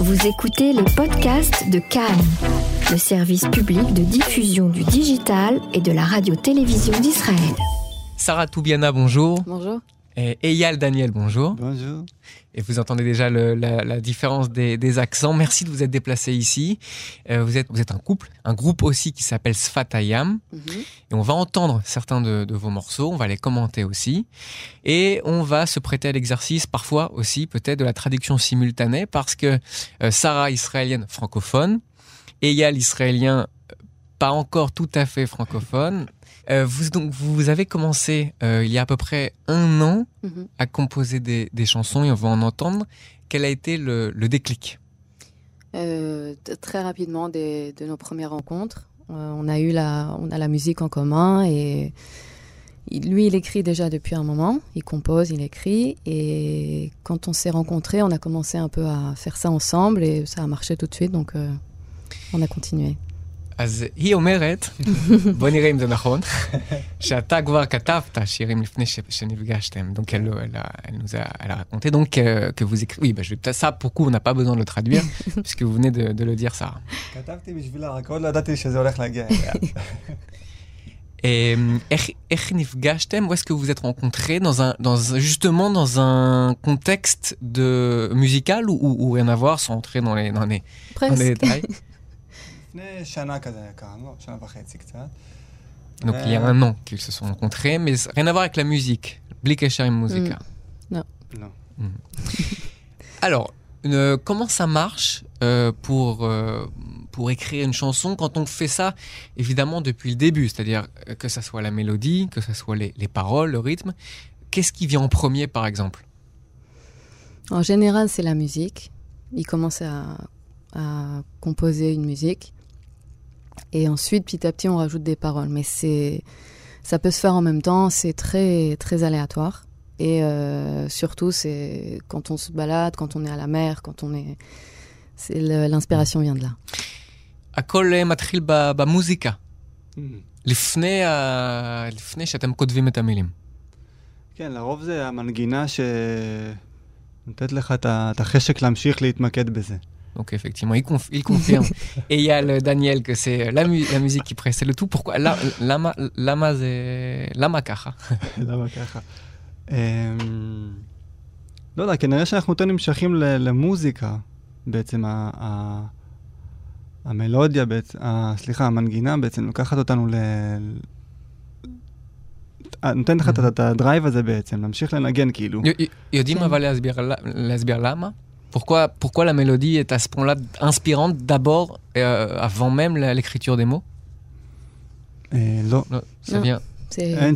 Vous écoutez les podcasts de Cannes, le service public de diffusion du digital et de la radio-télévision d'Israël. Sarah Toubiana, bonjour. Bonjour. Et Eyal Daniel, bonjour. Bonjour. Et vous entendez déjà le- la, la différence des, des accents. Merci de vous être déplacé ici. Euh, vous, êtes, vous êtes un couple, un groupe aussi qui s'appelle Sfatayam. Mhm. Et on va entendre certains de, de vos morceaux, on va les commenter aussi. Et on va se prêter à l'exercice, parfois aussi peut-être de la traduction simultanée, parce que euh, Sarah, israélienne francophone, Eyal, israélien, euh, pas encore tout à fait francophone. Euh, vous, donc, vous avez commencé euh, il y a à peu près un an Mhm. à composer des, des chansons et on va en entendre. Quel a été le, le déclic? Euh, très rapidement, des- de nos premières rencontres, on a eu la, on a la musique en commun et lui, il écrit déjà depuis un moment. Il compose, il écrit et quand on s'est rencontrés, on a commencé un peu à faire ça ensemble et ça a marché tout de suite, donc on a continué. אז היא אומרת, בוא נראה אם זה נכון, שאתה כבר כתבת שירים לפני ש- שנפגשתם. Donc elle, elle, a, elle nous a, elle a raconté donc euh, que vous écrivez. Oui, bah, je vais peut-être ça pour coup, on n'a pas besoin de le traduire puisque vous venez de, de le dire ça. כתבתי בשבילה, רק עוד לא ידעתי שזה הולך להגיע אליה. Et euh, איך- איך נפגשתם, où est-ce que vous vous êtes rencontrés dans un, dans, un- justement dans un contexte de musical ou, ou, ou rien à voir sans entrer dans les, dans les, dans les Presque. détails לפני שנה כזה היה כאן, לא, שנה וחצי קצת. Donc il y a un an qu'ils se sont rencontrés, mais rien à voir avec la musique. Bli Kesher im Musika. לא. Alors, euh, comment ça marche euh, pour, euh, pour écrire une chanson quand on fait ça, évidemment, depuis le début C'est-à-dire euh, que ça soit la mélodie, que ça soit les, les paroles, le rythme. Qu'est-ce qui vient en premier, par exemple En général, c'est la musique. Il commence à, à composer une musique. Et ensuite, petit à petit, on rajoute des paroles. Mais c'est, ça peut se faire en même temps. C'est très, très aléatoire. Et euh, surtout, c'est quand on se balade, quand on est à la mer, quand on est. C'est le- l'inspiration vient de là. הכל אה, מתחיל ב- במוזיקה, Mm. לפני, ה... לפני שאתם כותבים את המילים. כן, לרוב זה המנגינה שנותנת לך את ה- את החשק להמשיך להתמקד בזה. Donc effectivement, il, conf- il confirme. Et il y a le Daniel que c'est la, mu- la musique qui précède le tout. Pourquoi La- Lama, lama, lama ככה. למה ככה? אמ, לא יודע, כנראה שאנחנו יותר נמשכים למוזיקה, בעצם המלודיה, בעצם, סליחה, המנגינה בעצם לוקחת אותנו ל... אה, נותנת לך את הדרייב הזה בעצם, להמשיך לנגן כאילו. יודעים כן. אבל להסביר למה Pourquoi, pourquoi la mélodie est à ce point-là inspirante d'abord, euh, avant même l'écriture des mots? Non ça vient.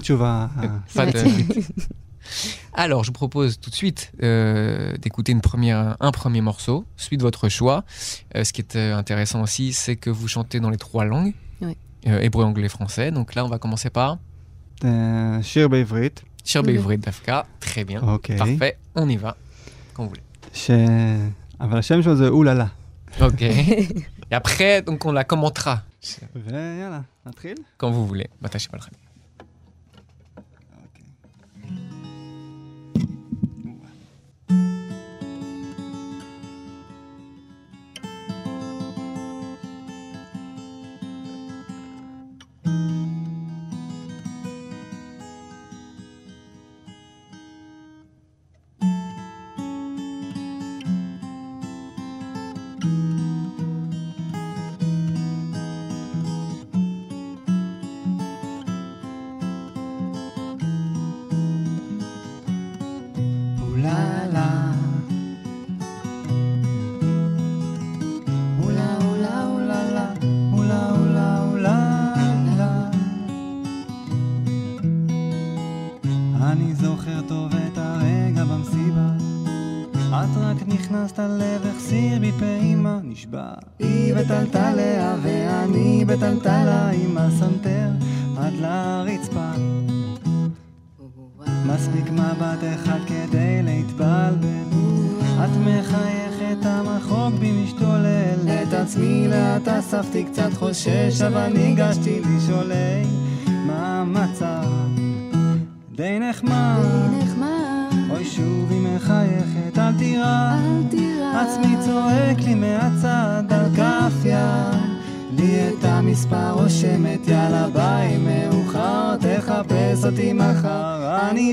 Tu vas. Euh, Alors, je vous propose tout de suite euh, d'écouter un premier morceau, suite de votre choix. Ce qui est intéressant aussi, c'est que vous chantez dans les trois langues hébreu, anglais, français. Donc là, on va commencer par. Shir Bevrit. Shir Bevrit mhm. d'Afka. Très bien. Okay. Parfait. On y va. Quand vous voulez. ש... אבל השם שלו זה אוללה. Ok. Et après, donc on la commentera ויאללה, נתחיל? quand vous voulez. Matashi Balchem. אוללה. נכנסת ללב, החסיר בי פעימה, נשבע. היא בטלטליה ואני בטלטלה עם הסנטר עד לרצפה. מספיק מבט אחד כדי להתבלבל את מחייכת, המחוג בי משתולל את עצמי לאט אספתי קצת חושש אבל ניגשתי לשאול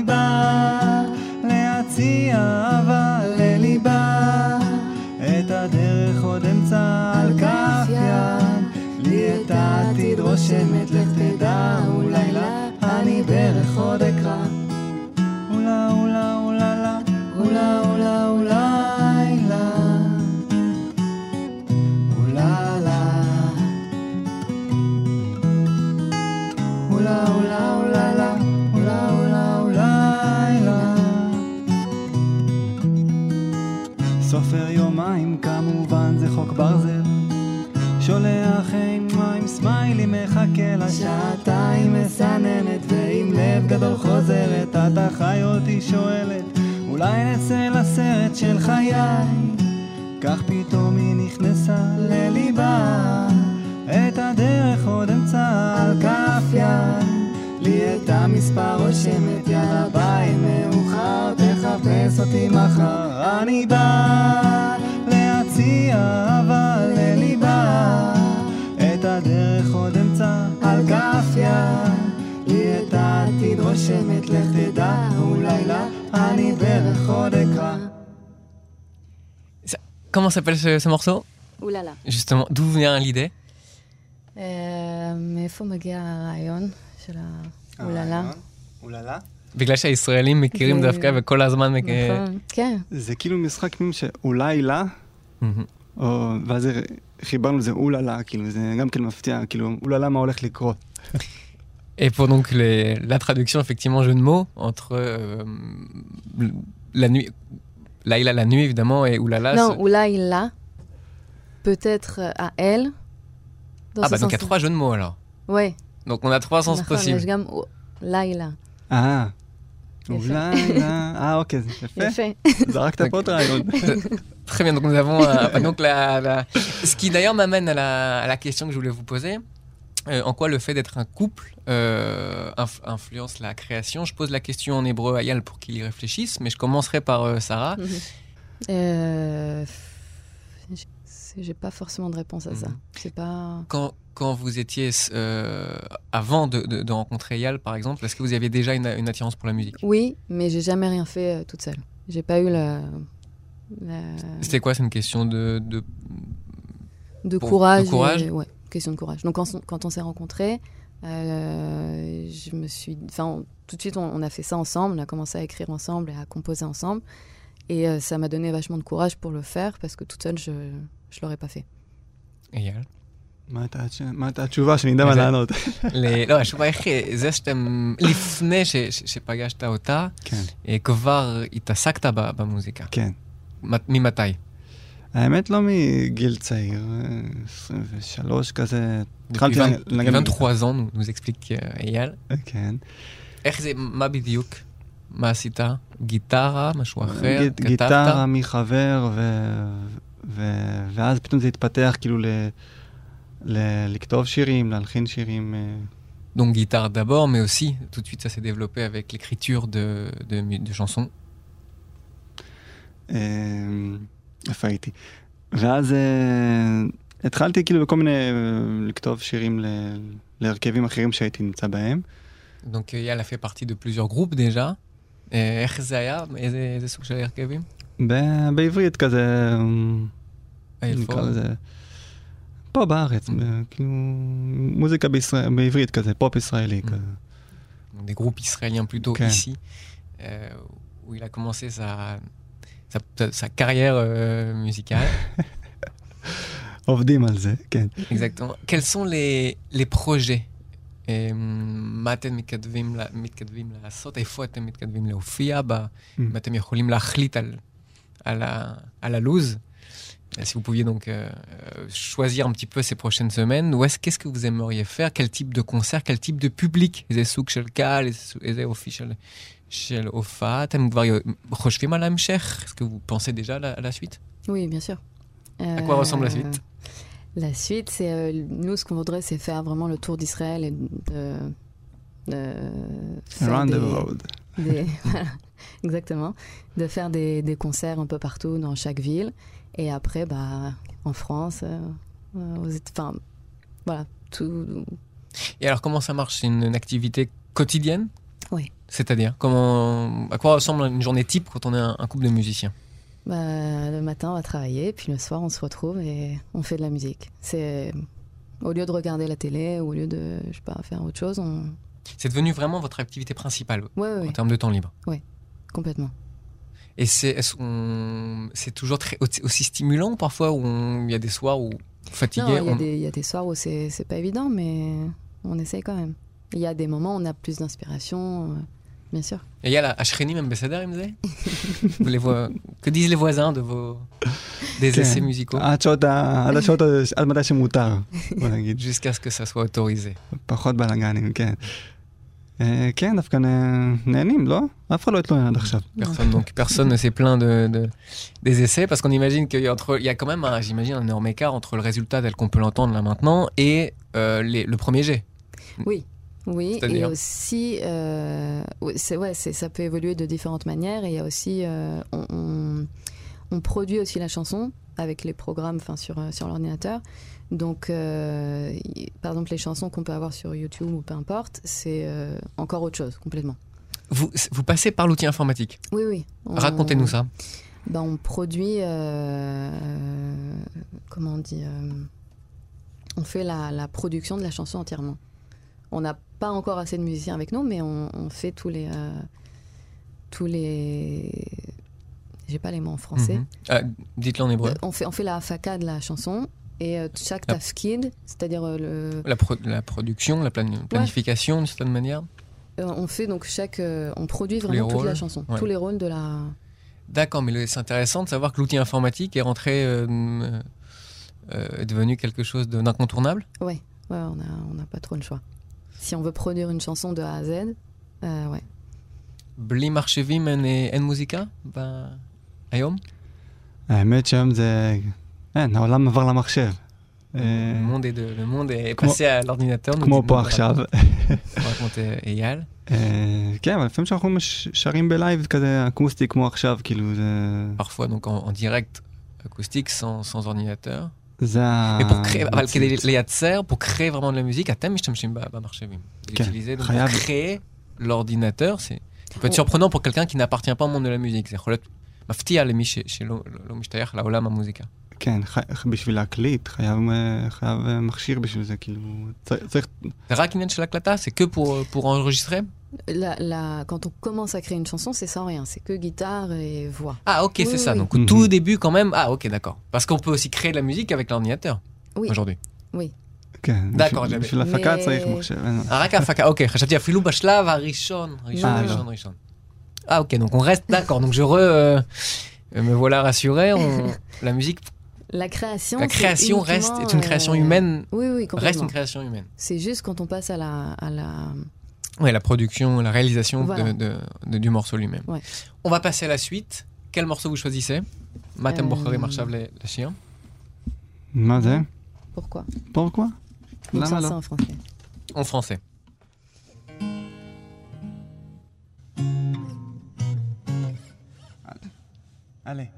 Bye. המספר רושמת יאללה ביי מאוחר תחפש אותי מחר אני בא להציע אהבה לליבה את הדרך עוד אמצע על כף יד לי את העתיד רושמת לך תדע אולי לה אני בערך עוד אקרא Comment s'appelle ce, ce morceau אוללה. Justement, d'où vient l'idée אה, מאיפה מגיע הרעיון של האוללה? אוללה? בגלל שהישראלים מכירים זה- דווקא וכל הזמן... מכ- נכון, כן. זה כאילו משחק פנים שאולי לה, מהמם. או, ואז זה- חיברנו לזה אוללה, כאילו זה גם כן מפתיע, כאילו אוללה מה הולך לקרות. Et pour donc les- la traduction, effectivement, jeu de mots entre euh, la nuit, Laïla la nuit évidemment et Oulala. Non, ce- אולי לה, peut-être à elle. dans Ah ce bah donc il y a sens-là. trois jeux de mots alors. Ouais, Donc on a trois sens possibles. Laila. Ah. Laila. Ah, ok, c'est fait. Très bien, donc nous avons euh, donc la, ce qui d'ailleurs m'amène à la, à la, question que je voulais vous poser. Euh, en quoi le fait d'être un couple euh, influence la création? Je pose la question en hébreu à Yal pour qu'il y réfléchisse, mais je commencerai par Sarah. Mm -hmm. J'ai pas forcément de réponse à ça. Mhm. C'est pas. Quand, quand vous étiez euh, avant de, de- de rencontrer Yal, par exemple, est-ce que vous aviez déjà une, une attirance pour la musique? Oui, mais j'ai jamais rien fait euh, toute seule. J'ai pas eu la. la- C'était quoi? C'est une question de, de de Pour- courage. de courage et- ouais, question de courage. Donc quand, on- quand on s'est rencontrés, euh, je me suis, enfin, tout de suite on, on a fait ça ensemble. On a commencé à écrire ensemble et à composer ensemble, et ça m'a donné vachement de courage pour le faire parce que toute seule je je l'aurais pas fait. Yal מה הייתה התש- מה הייתה התשובה שנדע מה איזה- לענות? לא, התשובה איך זה שאתם, לפני שפגשת אותה, כן, אה, כבר התעסקת במוזיקה. כן. ממתי? האמת לא מגיל צעיר, אה, 23 כזה, התחלתי 20 לנגן... 23 ans, nous, nous explique euh, אייל. כן. איך זה, מה בדיוק? מה עשית? גיטרה? משהו אחר? כתבת? גיטרה מחבר, ואז פתאום זה התפתח כאילו ל... ל- לכתוב שירים, להלחין שירים. אה, Donc guitare d'abord, mais aussi, tout de suite, ça s'est développé avec l'écriture de, de, mu- de chansons. אה, איפה הייתי? ואז אה, התחלתי כאילו בכל מיני, אה, לכתוב שירים ל- להרכבים אחרים שהייתי נמצא בהם. Donc אייל a fait partie de plusieurs groupes déjà. אה, איך זה היה? איזה, איזה סוג של הרכבים? ב- בעברית כזה, אה, איפה? נקרא לזה, פה בארץ, Mm. ב- כאילו, מוזיקה בישראל, בעברית כזה, פופ ישראלי Mm. כזה. Donc, des groupes israéliens plutôt Ok. ici, euh, où il a commencé sa, sa, sa- sa carrière euh, musicale. עובדים על זה, כן. Exactement. Quels sont les, les projets אה, מה אתם מתכתבים, לה- מתכתבים לעשות? איפה אתם מתכתבים להופיע? ב, אם אתם יכולים להחליט על, על, ה, על הלו"ז? Euh, Si vous pouviez donc euh, euh, choisir un petit peu ces prochaines semaines, où est-ce, qu'est-ce que vous aimeriez faire Quel type de concert Quel type de public איזה סוג של קהל? איזה- איזה אופי של, של הופעה? אתם כבר חושבים על ההמשך? Est-ce que vous pensez déjà à la, à la suite Oui, bien sûr. À quoi ressemble la suite La suite, c'est euh, nous, ce qu'on voudrait, c'est faire vraiment le tour d'Israël et de, de faire Around des, the road. des- voilà, exactement, de faire des, des concerts un peu partout dans chaque ville Et après, bah, en France, euh, euh, aux enfin, voilà, tout. Et alors, comment ça marche? C'est une, une activité quotidienne? Oui. C'est-à-dire, comment, à quoi ressemble une journée type quand on est un, un couple de musiciens? Bah, le matin, on va travailler, puis le soir, on se retrouve et on fait de la musique. C'est au lieu de regarder la télé, ou au lieu de, je sais pas, faire autre chose, on. C'est devenu vraiment votre activité principale Ouais, ouais, en ouais, termes de temps libre? complètement. Et c'est toujours très, aussi stimulant parfois, où il y a des soirs où fatigué. Il on... y, y, a des soirs où c'est pas évident, mais on essaye quand même. Il y a des moments où on a plus d'inspiration, euh, bien sûr. Et il y a la Ashreni Ambassador, vous les voix... Que disent les voisins de vos des essais musicaux? Jusqu'à ce que ça soit autorisé. כן. אה, כן, דווקא נה- נהנים, לא? אף אחד לא התלונן עד עכשיו. Personne, donc personne ne s'est plaint de, de- des essais parce qu'on imagine qu'il y a, entre, il y a quand même, un- j'imagine, un énorme écart entre le résultat tel qu'on peut l'entendre là maintenant et euh, les- le premier jet. Oui, oui. C'est-à-dire Et aussi, euh, oui, c'est ouais, c'est ça peut évoluer de différentes manières. Et il y a aussi, euh, on, on- on produit aussi la chanson avec les programmes, enfin sur euh, sur l'ordinateur. Donc, euh, par exemple, les chansons qu'on peut avoir sur YouTube ou peu importe, c'est euh, encore autre chose complètement. Vous, vous passez par l'outil informatique? Oui, oui. On- Racontez-nous ça. Ben, on produit, euh, comment on dit, on fait la, la production de la chanson entièrement. On n'a pas encore assez de musiciens avec nous, mais on, on fait tous les, tous les, j'ai pas les mots en français. Mhm. Ah, Dites-le en hébreu. On fait, on fait la faka de la chanson et euh, chaque La- tafkid, c'est-à-dire euh, le, La, pro- la production, la plani- planification d'une certaine manière. euh, on fait donc chaque, euh, on produit Tous les vraiment toute la rôles, chanson, ouais. tous les rôles de la, D'accord, mais le- c'est intéressant de savoir que l'outil informatique est rentré, euh, euh, est devenu quelque chose de- d'incontournable. Ouais, ouais, on n'a on n'a pas trop le choix. Si on veut produire une chanson de A à Z, euh, ouais. בלי מחשבים אין, אין מוזיקה ב... היום? האמת שהיום זה... אין, העולם עבר למחשב. אה, Le monde est, de, le monde est כמו- passé à l'ordinateur. nous כמו dit- פה nous עכשיו. raconte- raconte אייל. אה, כן, אבל לפעמים שאנחנו מש- שרים בלייב כזה אקוסטי כמו עכשיו, כאילו זה... Parfois donc en, en direct acoustique sans, sans ordinateur. זה ה... Mais pour créer, אבל כדי המציאות. לייצר, pour créer vraiment de la musique, אתם משתמשים ב- במחשבים. Vous כן, utilisez donc חייב. pour créer l'ordinateur, c'est ça peut être surprenant pour quelqu'un qui n'appartient pas au monde de la musique. זה יכול להיות מפתיע למי ש- שלא לא- לא משתייך לעולם המוזיקה. כן, ח- בשביל להקליט חייב אה, חייב אה, מכשיר בשביל זה, כאילו... צריך- צריך... זה רק עניין של הקלטה? C'est que pour, pour enregistrer? La, la- quand on commence à créer une chanson, c'est sans rien, c'est que guitare et voix. Ah ok, Oui, c'est ça. oui. Donc au Mhm. tout début quand même. Ah ok, d'accord. Parce qu'on peut aussi créer de la musique avec l'ordinateur Oui. aujourd'hui. כן, דקה, בשביל- ג'בי. בשביל הפקה מ- צריך מחשב. אין- Ah, רק ההפקה, אוקיי, חשבתי אפילו בשלב הראשון, ראשון, לא, ראשון, ראשון. Ah ok, donc on reste d'accord, donc je re... euh, me voilà rassuré, on- la musique, la création, la création reste une euh, création humaine. Oui, oui, reste une création humaine. C'est juste quand on passe à la, à la... Ouais, la production, la réalisation de, du morceau lui-même. On va passer à la suite. Quel morceau vous choisissez? Madame euh, Borchari Marchable, la chien. Madame. Pourquoi? Pourquoi? Donc, ça, en français. En français. Allez. Allez.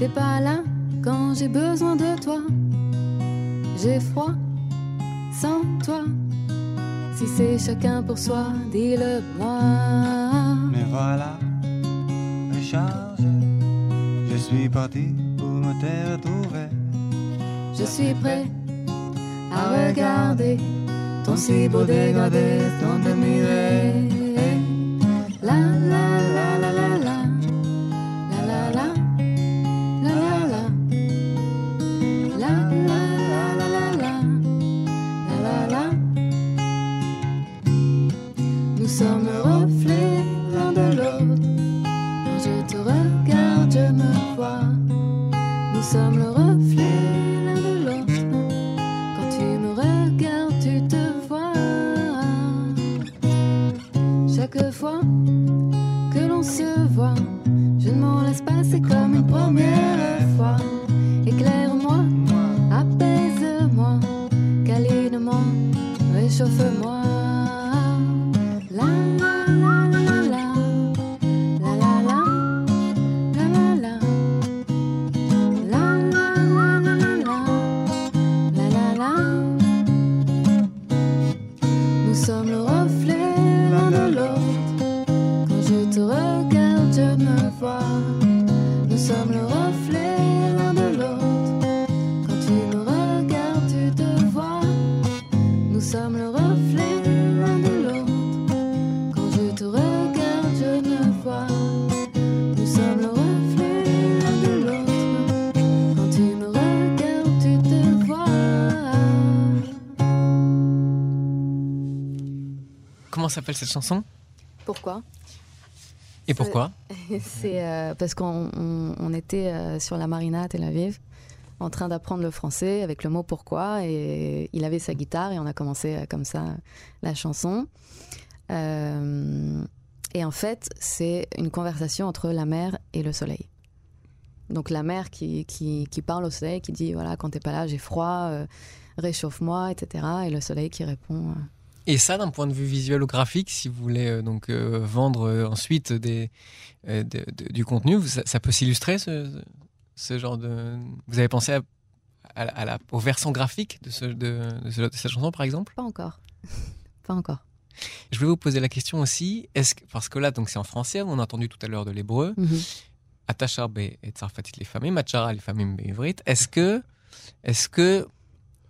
T'es pas là quand j'ai besoin de toi J'ai froid sans toi Si c'est chacun pour soi, dis-le moi Me voilà rechargé. Je suis parti pour me te retrouver. Je suis prêt à regarder ton si beau dégradé, ton la la la la, s'appelle cette chanson? Pourquoi? Et pourquoi? C'est euh, parce qu'on on- on était euh, sur la marina à Tel Aviv en train d'apprendre le français avec le mot pourquoi et il avait sa guitare et on a commencé euh, comme ça la chanson. Et en fait, c'est une conversation entre la mer et le soleil. Donc la mer qui, qui, qui parle au soleil, qui dit voilà, quand t'es pas là, j'ai froid, réchauffe-moi, etc. Et le soleil qui répond. Et ça, d'un point de vue visuel ou graphique, si vous voulez euh, donc euh, vendre euh, ensuite des, de- de- du contenu, vous- ça, ça peut s'illustrer ce, ce genre de. Vous avez pensé à, à la- à la- au versant graphique de, ce, de, de ce- de cette chanson, par exemple? Pas encore. pas encore. Je vais vous poser la question aussi, est-ce que, parce que là, donc c'est en français, on a entendu tout à l'heure de l'hébreu, Mhm. Atachar be et Tsarfatit les familles, Machara les familles. Est-ce que, est-ce que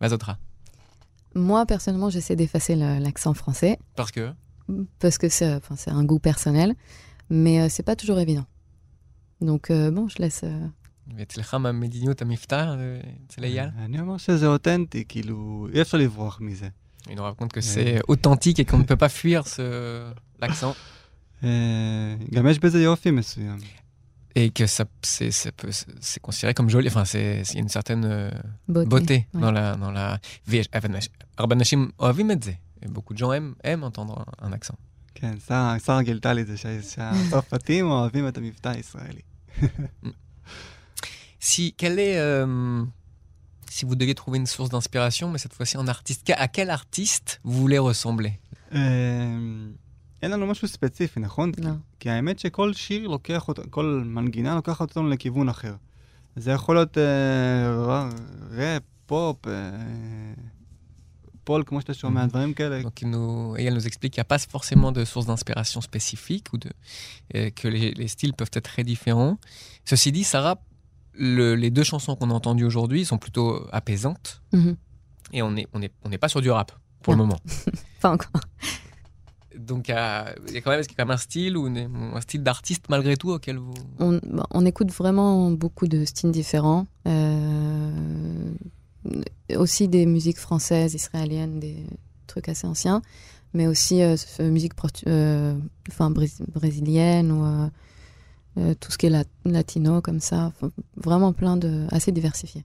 אה, ואז אותך. Moi, personnellement, j'essaie d'effacer le- l'accent français. Parce que parce que c'est enfin, c'est un goût personnel, mais euh, c'est pas toujours évident. Donc euh, bon, je laisse. euh, אצלך מה מדיניות המבטא, אה, אצל אייל? אני אומר שזה אותנטי, כאילו, אי אפשר לברוח מזה. Il nous raconte que c'est authentique et qu'on ne peut pas fuir ce, l'accent. אה, גם יש בזה יופי מסוים. et que ça c'est considéré comme joli. Enfin c'est une certaine euh, beauté, beauté ouais. dans la dans la euh, beaucoup de gens aiment aiment entendre un accent. Mm. Si quelle est euh, si vous deviez trouver une source d'inspiration mais cette fois-ci en artiste à quel artiste vous voulez ressembler? אין לנו משהו ספציפי, נכון? לא. כי האמת שכל שיר לוקח אותנו, כל מנגינה לוקחת אותנו לכיוון אחר. זה יכול להיות אה, ר- ראפ, פופ, אה, פול, כמו שאתה שומע, Mhm. דברים כאלה. Donc, il nous, et elle nous explique qu'il n'y a pas forcément de source d'inspiration spécifique ou de, euh, que les, les styles peuvent être très différents. Ceci dit, Sarah, le- les deux chansons qu'on a entendues aujourd'hui sont plutôt apaisantes Mhm. et on n'est on est, on est pas sur du rap pour le Non. moment. Pas encore. Donc, il y a, quand même, un style ou un style d'artiste malgré tout auquel vous. On, bah, écoute vraiment beaucoup de styles différents. euh, aussi des musiques françaises, israéliennes, des trucs assez anciens, mais aussi euh, musique euh, enfin, brés- brésilienne ou euh, tout ce qui est lat- latino comme ça. Vraiment plein de assez diversifié.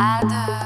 I do.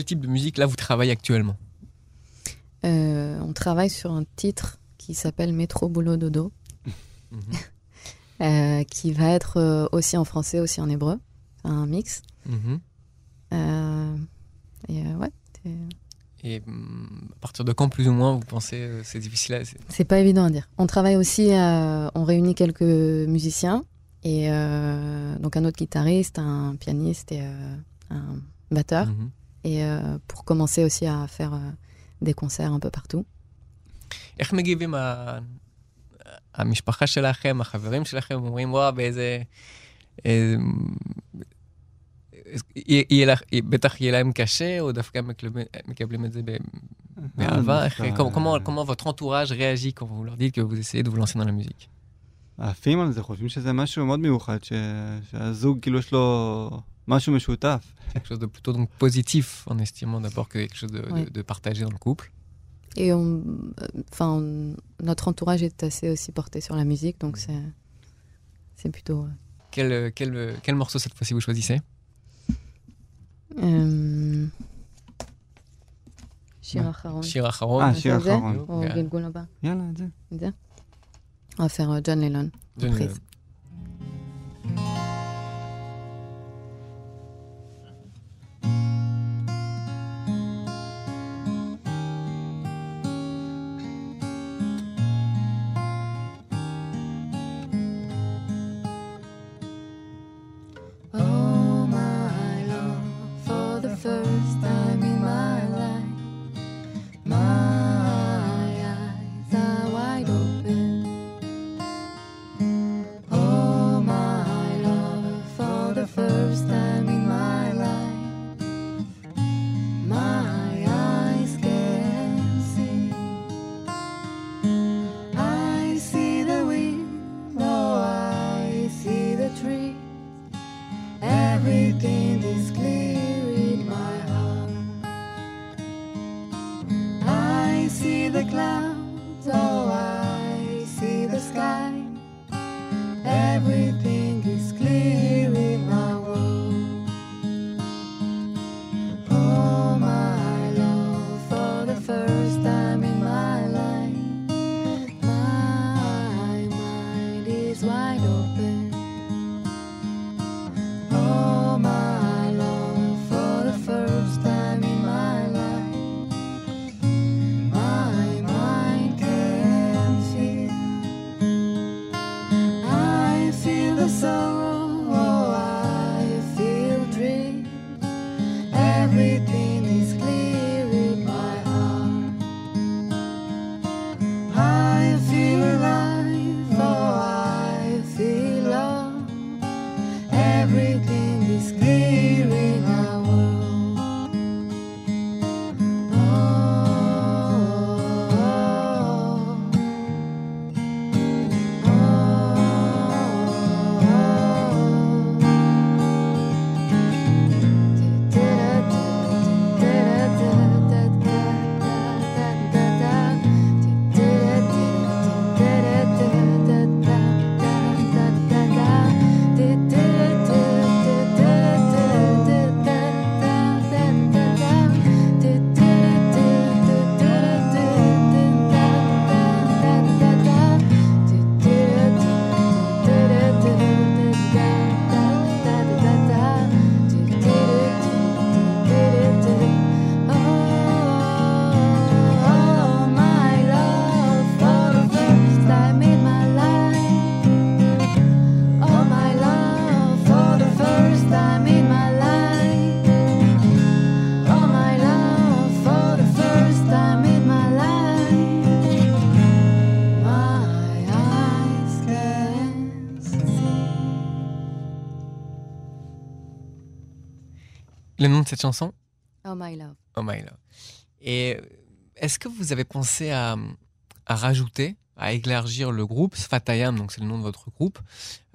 Quel type de musique là vous travaillez actuellement Euh, on travaille sur un titre qui s'appelle Métro Boulot Dodo, Mhm. euh, qui va être euh, aussi en français, aussi en hébreu, un mix. Mhm. Euh, et ouais, c'est- Et hum, à partir de quand plus ou moins vous pensez c'est difficile à... c'est- pas évident à dire. On travaille aussi, on réunit quelques musiciens et euh, donc un autre guitariste, un pianiste et euh, un batteur. Mhm. Et euh, pour commencer aussi à faire euh, des concerts un peu partout. איך מגיבים ה- המשפחה שלכם, החברים שלכם, אומרים, וואו, באיזה... אה, יהיה- לך- בטח יהיה להם קשה, או דווקא מקבלים- את זה ב- באהבה? comment votre entourage réagit quand vous leur dites que vous essayez de vous lancer dans la musique עפים על זה, חושבים שזה משהו מאוד מיוחד, ש... שהזוג כאילו יש לו. Quelque chose de plutôt positif en estimant d'abord que quelque chose de, partagé dans le couple. Et euh, enfin, notre entourage est assez aussi porté sur la musique, donc c'est, c'est plutôt. Euh. Quel, euh, quel, quel, morceau cette fois-ci vous choisissez? Euh... Shiracharon. Shiracharon. Ah, Shiracharon. On va faire John Lennon. John Lennon. every day. Cette chanson? Oh, my love. Oh my love. Et euh, est-ce que vous avez pensé à, à rajouter, à élargir le groupe Sfatayam, donc c'est le nom de votre groupe,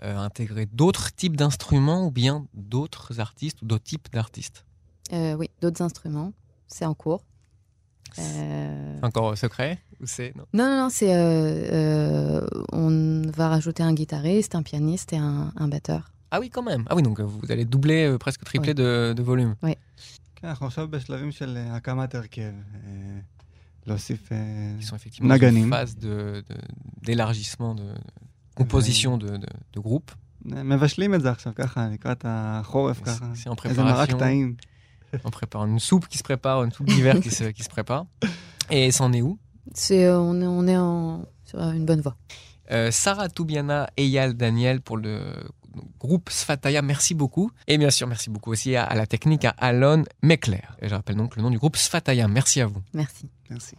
euh, intégrer d'autres types d'instruments ou bien d'autres artistes ou d'autres types d'artistes? Euh, oui, d'autres instruments. C'est en cours. Euh, encore secret ou c'est non? Non, non, non, c'est. on va rajouter un guitariste, un pianiste et un, un batteur. Ah oui, quand même. Ah oui, donc euh, vous allez doubler, euh, presque tripler de, de volume. כן, אנחנו עכשיו בשלבים של אה, הקמת הרכב. אה, להוסיף... אה, Ils sont effectivement dans une Naganim. phase de- de- d'élargissement, de, de composition de, de, de groupe. מבשלים את זה עכשיו ככה, לקראת החורף C'est ככה. c'est en איזה מרק préparation. טעים. On prépare une soupe qui se prépare, une soupe d'hiver qui se, qui se prépare. Et c'en est où C'est, euh, on est, on est en, sur une bonne voie. Euh, Sarah Toubiana et Yal Daniel pour le groupe Sfataya, merci beaucoup. Et bien sûr, merci beaucoup aussi à, la technique, à Alon Meckler. Et je rappelle donc le nom du groupe Sfataya. Merci à vous. Merci. Merci.